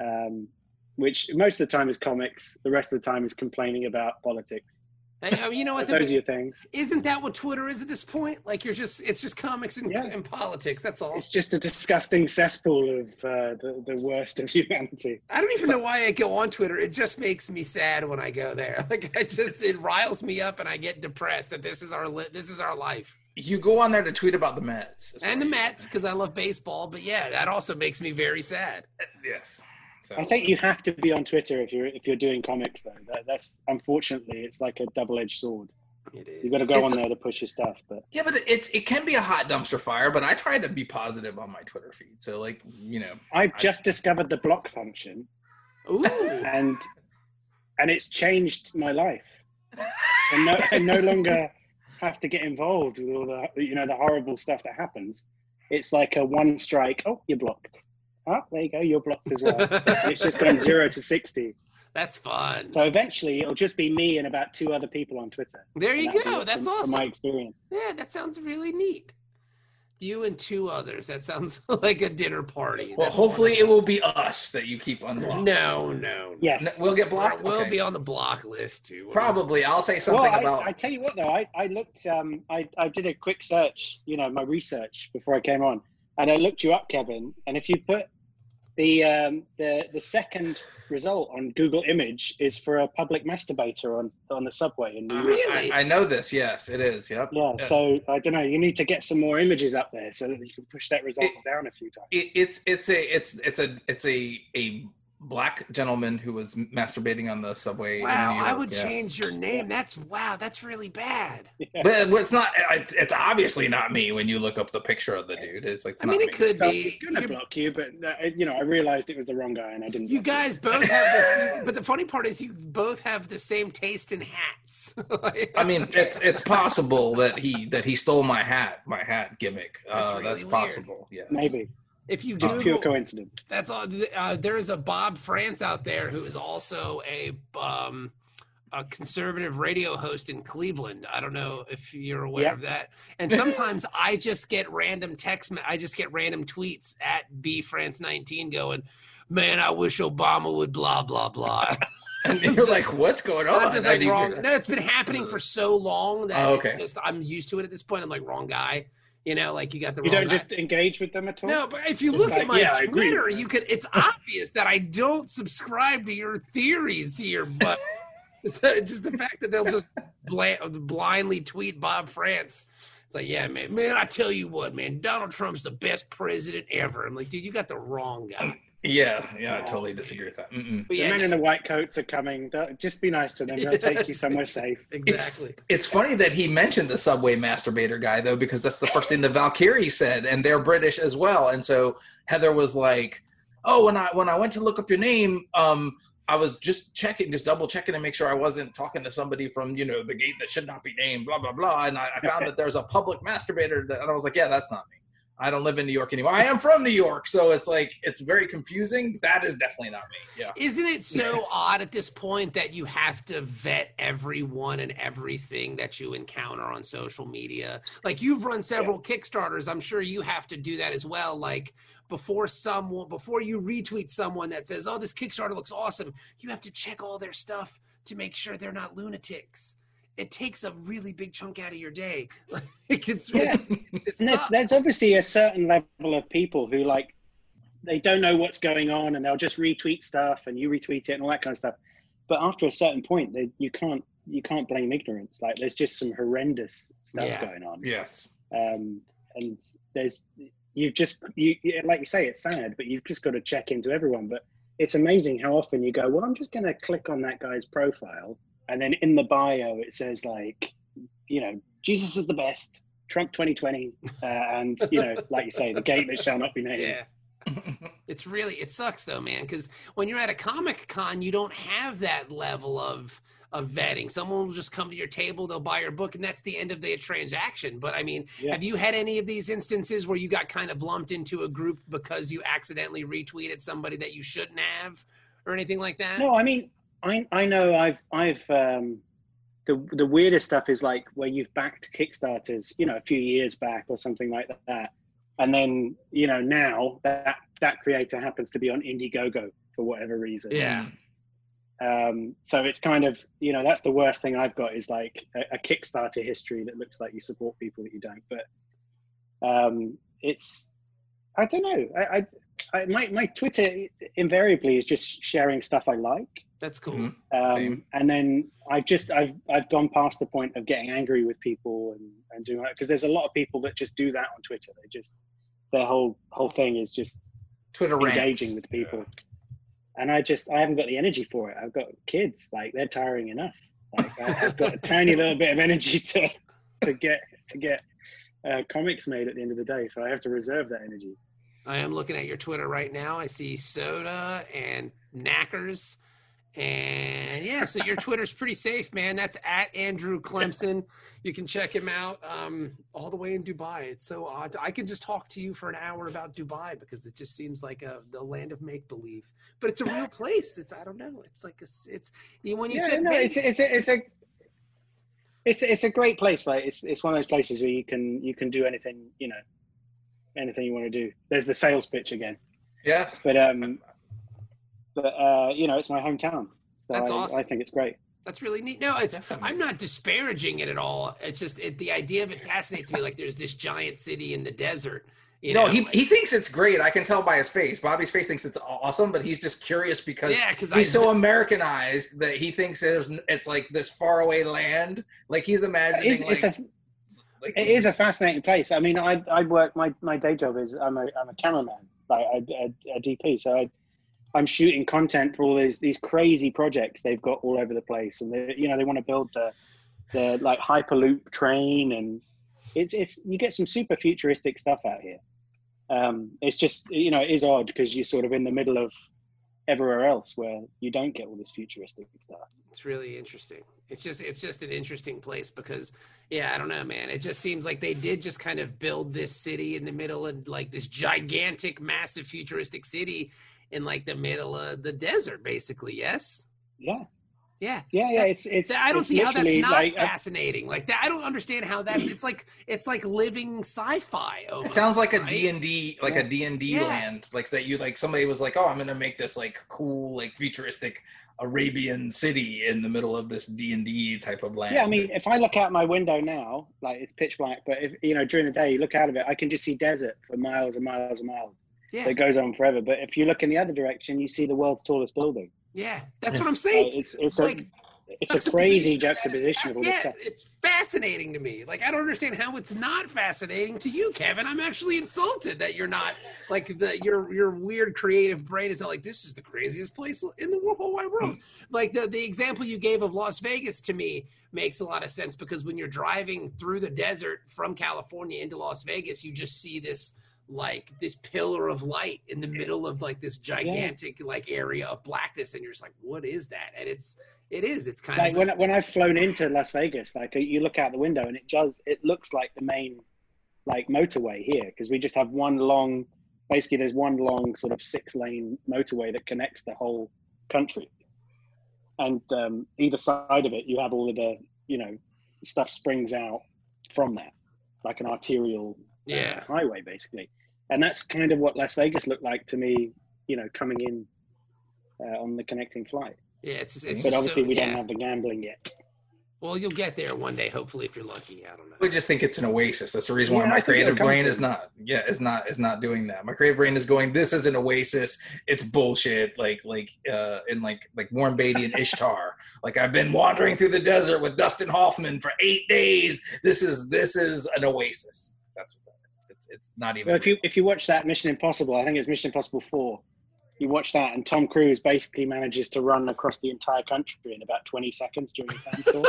um, which most of the time is comics. The rest of the time is complaining about politics. Hey, uh, you know what? But those are The, your things. isn't that what Twitter is at this point? Like you're just, it's just comics and, Yeah. and politics. That's all. It's just a disgusting cesspool of uh, the, the worst of (laughs) humanity. I don't even know why I go on Twitter. It just makes me sad when I go there. (laughs) Like I just, it riles me up and I get depressed that this is our, li- this is our life. You go on there to tweet about the Mets. And the Mets, because I love baseball. But yeah, that also makes me very sad. Yes. So I think you have to be on Twitter if you're if you're doing comics though. That, that's unfortunately it's like a double-edged sword. It is. You got to go It's on a- there to push your stuff, but yeah, but it it can be a hot dumpster fire. But I try to be positive on my Twitter feed. So like you know, I've I- just discovered the block function Ooh. and and it's changed my life. And no, I no longer have to get involved with all the you know the horrible stuff that happens. It's like a one strike. Oh, you're blocked. Oh, there you go. You're blocked as well. (laughs) it's just gone zero to sixty. That's fun. So eventually, it'll just be me and about two other people on Twitter. There you And that'll be go. it That's from- From my experience. Yeah, that sounds really neat. You and two others. That sounds (laughs) like a dinner party. well, That's hopefully it will be us that you keep unblocked. No, no. Yes. No, we'll get blocked. We'll Okay. be on the block list too. Probably. I'll say something well, I, about. I tell you what, though, I, I looked, um, I, I did a quick search, you know, my research before I came on, and I looked you up, Kevin. And if you put the um, the the second result on Google Image is for a public masturbator on on the subway in New Uh, York. Really? I, I know this. Yes, it is. Yep. Yeah, Yeah. so I don't know. You need to get some more images up there so that you can push that result It- down a few times. It, it's it's a it's it's a it's a a black gentleman who was masturbating on the subway. in Wow, New I would yeah. change your name. That's wow. That's really bad. Yeah. But it's not. It's, it's obviously not me when you look up the picture of the dude. It's like. It's I not mean, me. it could So be. it's gonna You're- block you, but uh, you know, I realized it was the wrong guy, and I didn't. You block guys both have this, (laughs) but the funny part is you both have the same taste in hats. (laughs) I mean, it's it's possible that he that he stole my hat, my hat gimmick. That's uh, really that's possible. Yeah, Maybe if you just pure coincidence. that's all. Uh, there's a Bob France out there who is also a um, a conservative radio host in Cleveland. I don't know if you're aware Yeah. of that. And sometimes (laughs) I just get random text. I just get random tweets at B France 19 going, "Man, I wish Obama would blah blah blah." (laughs) And you're like, what's going on? Just like wrong. No, it's been happening (laughs) for so long that Oh, okay. just, I'm used to it at this point. I'm like wrong guy. You know, like you got the You don't just engage with them at all. No, but if you Just look at my yeah, I agree with Twitter, you could. It's (laughs) obvious that I don't subscribe to your theories here, but (laughs) (laughs) just the fact that they'll just blindly tweet Bob France. It's like, yeah, man, man, I tell you what, man, Donald Trump's the best president ever. I'm like, dude, you got the wrong guy. Yeah, yeah, I totally disagree with that. Mm-mm. The yeah, men in the white coats are coming. Don't- Just be nice to them. They'll (laughs) take you somewhere safe. exactly. It's funny that he mentioned the subway masturbator guy though, because that's the first thing the Valkyrie said, and they're British as well. And so Heather was like, "Oh, when I when I went to look up your name, um, I was just checking, just double checking to make sure I wasn't talking to somebody from you know the gate that should not be named, blah blah blah." And I, I found (laughs) that there's a public masturbator, that, and I was like, "Yeah, that's not me. I don't live in New York anymore. I am from New York, so it's like it's very confusing. That is definitely not me. Yeah." Isn't it so odd at this point that you have to vet everyone and everything that you encounter on social media? Like you've run several Kickstarters, I'm sure you have to do that as well. Like before someone before you retweet someone that says, "Oh, this Kickstarter looks awesome," you have to check all their stuff to make sure they're not lunatics. It takes a really big chunk out of your day. (laughs) Like it's Yeah. it there's, there's obviously a certain level of people who like they don't know what's going on and they'll just retweet stuff and you retweet it and all that kind of stuff. But after a certain point, they, you can't you can't blame ignorance. Like there's just some horrendous stuff Yeah. going on. Yes. Um, and there's you've just you you- like you say it's sad, but you've just got to check into everyone. But it's amazing how often you go, well, I'm just going to click on that guy's profile, and then in the bio it says like, you know, Jesus is the best, Trump 2020, uh, and you know, like you say, the gate that shall not be named. Yeah. (laughs) it's really it sucks though, man, because when you're at a comic con, you don't have that level of of vetting. Someone will just come to your table, they'll buy your book, and that's the end of the transaction. But I mean, Yeah. have you had any of these instances where you got kind of lumped into a group because you accidentally retweeted somebody that you shouldn't have, or anything like that? No, I mean, I I know I've I've um, the the weirdest stuff is like where you've backed Kickstarters, you know, a few years back or something like that, and then you know now that that creator happens to be on Indiegogo for whatever reason. Yeah. Um, so it's kind of you know that's the worst thing I've got is like a, a Kickstarter history that looks like you support people that you don't. But um, it's I don't know. I, I, I my my Twitter invariably is just sharing stuff I like. That's cool. Mhm. Um, Same. and then I've just I've I've gone past the point of getting angry with people and and doing that because there's a lot of people that just do that on Twitter. They just their whole whole thing is just Twitter rants. engaging with people. And I just I haven't got the energy for it. I've got kids, like they're tiring enough. Like I, I've got a (laughs) tiny little bit of energy to to get to get uh, comics made at the end of the day. So I have to reserve that energy. I am looking at your Twitter right now. I see soda and knackers. And yeah, so your Twitter's pretty safe, man. That's at Andrew Clemson. You can check him out um, all the way in Dubai. It's so odd. I could just talk to you for an hour about Dubai because it just seems like a the land of make believe. But it's a real (laughs) place. It's I don't know. It's like a s- it's you when you yeah, said no, it's it's a, it's a it's a, it's a great place. Like it's it's one of those places where you can you can do anything you know anything you want to do. There's the sales pitch again, Yeah. but um, but uh, you know it's my hometown. So That's I, awesome. I think it's great. That's really neat. No, it's That's I'm not disparaging it at all. It's just it, the idea of it fascinates me. Like there's this giant city in the desert. You no, know, he, like- he thinks it's great. I can tell by his face. Bobby's face thinks it's awesome, but he's just curious because yeah, because he's so Americanized that he thinks it's, it's like this faraway land. Like he's imagining It's, like, it's a like it is a fascinating place. I mean, I I work my my day job is I'm a I'm a cameraman, like a, a, a DP. So I I'm shooting content for all these these crazy projects they've got all over the place, and they you know they want to build the the like hyperloop train, and it's it's you get some super futuristic stuff out here. Um, it's just you know it is odd because you're sort of in the middle of everywhere else where you don't get all this futuristic stuff. It's really interesting. It's just it's just an interesting place because yeah, I don't know, man. It just seems like they did just kind of build this city in the middle of like this gigantic, massive, futuristic city in like the middle of the desert, basically. Yes. Yeah, Yeah. yeah, yeah. It's it's. I don't it's see how that's not like a- fascinating. Like that, I don't understand how that's. It's like it's like living sci-fi. it sounds like a? D and D, like a D and D Yeah. land, like that. You like somebody was like, "Oh, I'm gonna make this like cool, like futuristic Arabian city in the middle of this D and D type of land." Yeah, I mean, if I look out my window now, like it's pitch black, but if you know during the day you look out of it, I can just see desert for miles and miles and miles. Yeah, That goes on forever. But if you look in the other direction, you see the world's tallest building. yeah. That's what I'm saying. it's it's like, a it's a crazy juxtaposition juxtaposition of all this yeah, stuff. it's fascinating to me. Like I don't understand how it's not fascinating to you, Kevin. I'm actually insulted that you're not like the your your weird creative brain is not like this is the craziest place in the whole whole wide world. Hmm. Like the the example you gave of Las Vegas to me makes a lot of sense because when you're driving through the desert from California into Las Vegas, you just see this like this pillar of light in the middle of like this gigantic like area of blackness and you're just like what is that? And it's it is it's kind Like of when when I've flown into Las Vegas, like you look out the window and it does it looks like the main like motorway here because we just have one long basically there's one long sort of six lane motorway that connects the whole country. And um, either side of it you have all of the you know stuff springs out from that like an arterial uh, yeah. highway basically and that's kind of what las vegas looked like to me you know coming in uh, on the connecting flight yeah it's, it's but obviously so- we yeah. don't have the gambling yet well you'll get there one day hopefully if you're lucky i don't know We just think it's an oasis. That's the reason why Yeah, I my think creative brain is not. Yeah, is not is not doing that. My creative brain is going. This is an oasis. It's bullshit. Like like uh in like like Warren Beatty and Ishtar. (laughs) like I've been wandering through the desert with Dustin Hoffman for eight days. This is this is an oasis. It's, it's not even. well if you if you watch that mission impossible i think it's mission impossible 4 you watch that, and Tom Cruise basically manages to run across the entire country in about 20 seconds during a sandstorm.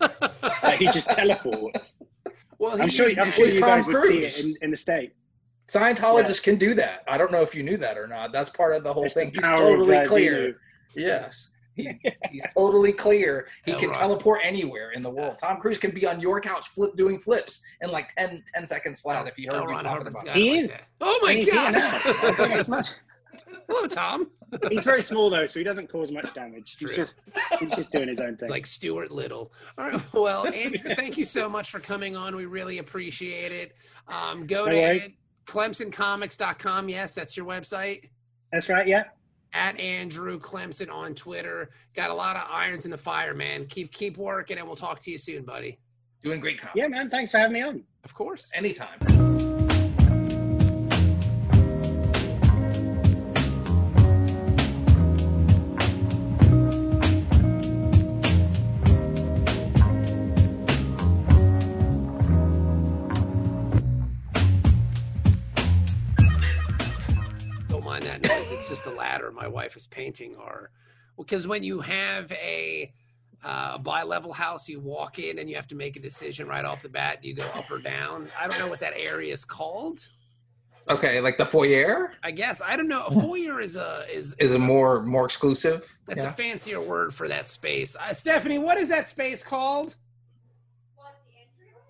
(laughs) uh, he just teleports. Well, I'm sure. I'm sure he's you Tom guys would see it in, in the state. Scientologists can do that. I don't know if you knew that or not. That's part of the whole It's the thing. He's totally clear. Xenu. Yes. He's, (laughs) he's totally clear. He Hell can right. teleport anywhere in the world. Tom Cruise can be on your couch flip doing flips in like 10, 10 seconds flat if you heard L. me Ron talking about got it. it He like is. that. Oh my he's here now. I gosh! much. (laughs) Hello, Tom. He's very small though, so he doesn't cause much (laughs) damage. True. He's just he's just doing his own thing. It's like Stuart Little. All right. Well, Andrew, thank you so much for coming on. We really appreciate it. Um, go No to worries. ClemsonComics.com. Yes, that's your website. That's right. Yeah. At Andrew Clemson on Twitter. Got a lot of irons in the fire, man. Keep keep working, and we'll talk to you soon, buddy. Doing great comics. Yeah, man. Thanks for having me on. Of course. Anytime. It's just a ladder my wife is painting. Or because when you have a uh, bi-level house, you walk in and you have to make a decision right off the bat. Do you go up or down? I don't know what that area is called. Okay, like the foyer I guess I don't know. A (laughs) foyer is a is is a more more exclusive. That's yeah. a fancier word for that space. Uh, Stephanie, what is that space called?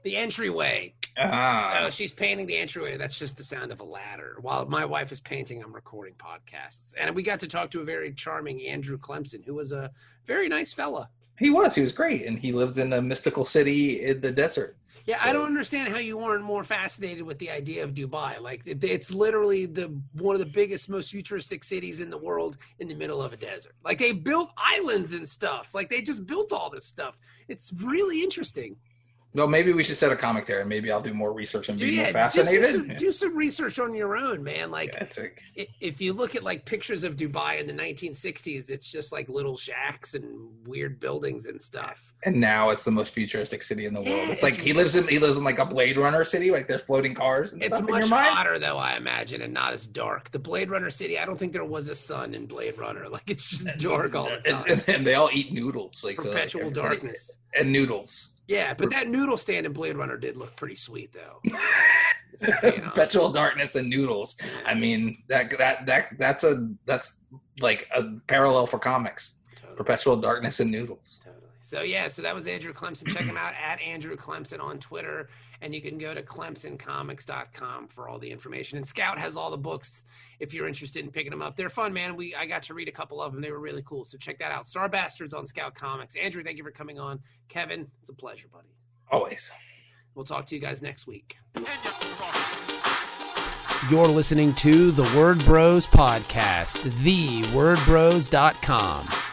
The entryway. Ah. Oh, she's painting the entryway. That's just the sound of a ladder. While my wife is painting, I'm recording podcasts. And we got to talk to a very charming Andrew Clemson, who was a very nice fella. He was. He was great, and he lives in a mystical city in the desert. Yeah, I don't understand how you aren't more fascinated with the idea of Dubai. Like it's literally the one of the biggest, most futuristic cities in the world in the middle of a desert. Like they built islands and stuff. Like they just built all this stuff. It's really interesting. Well, maybe we should set a comic there, and maybe I'll do more research and Do, be yeah, more just do fascinated. some, do some research on your own, man. Like Yeah, like- if you look at like pictures of Dubai in the 1960s, it's just like little shacks and weird buildings and stuff. and now it's the most futuristic city in the world. Yeah, It's like it's- he lives in he lives in like a Blade Runner city, like there's floating cars and It's stuff in much your mind. hotter though, I imagine, and not as dark. The Blade Runner city, I don't think there was a sun in Blade Runner. (laughs) Like it's just dark all the time. and, (laughs) and they all eat noodles, like so, like, Perpetual everybody- darkness. And noodles. Yeah, but that noodle stand in Blade Runner did look pretty sweet though. (laughs) Perpetual darkness and noodles. I mean that that that that's a that's like a parallel for comics. Totally. Perpetual darkness and noodles. Totally. So yeah, so that was Andrew Clemson. Check him out at Andrew Clemson on Twitter, and you can go to clemsoncomics.com for all the information. And Scout has all the books if you're interested in picking them up. They're fun, man. We I got to read a couple of them. They were really cool. So check that out. Starbastards on Scout Comics. Andrew, thank you for coming on. Kevin, it's a pleasure, buddy. Always. We'll talk to you guys next week. You're listening to the Word Bros podcast, thewordbros.com.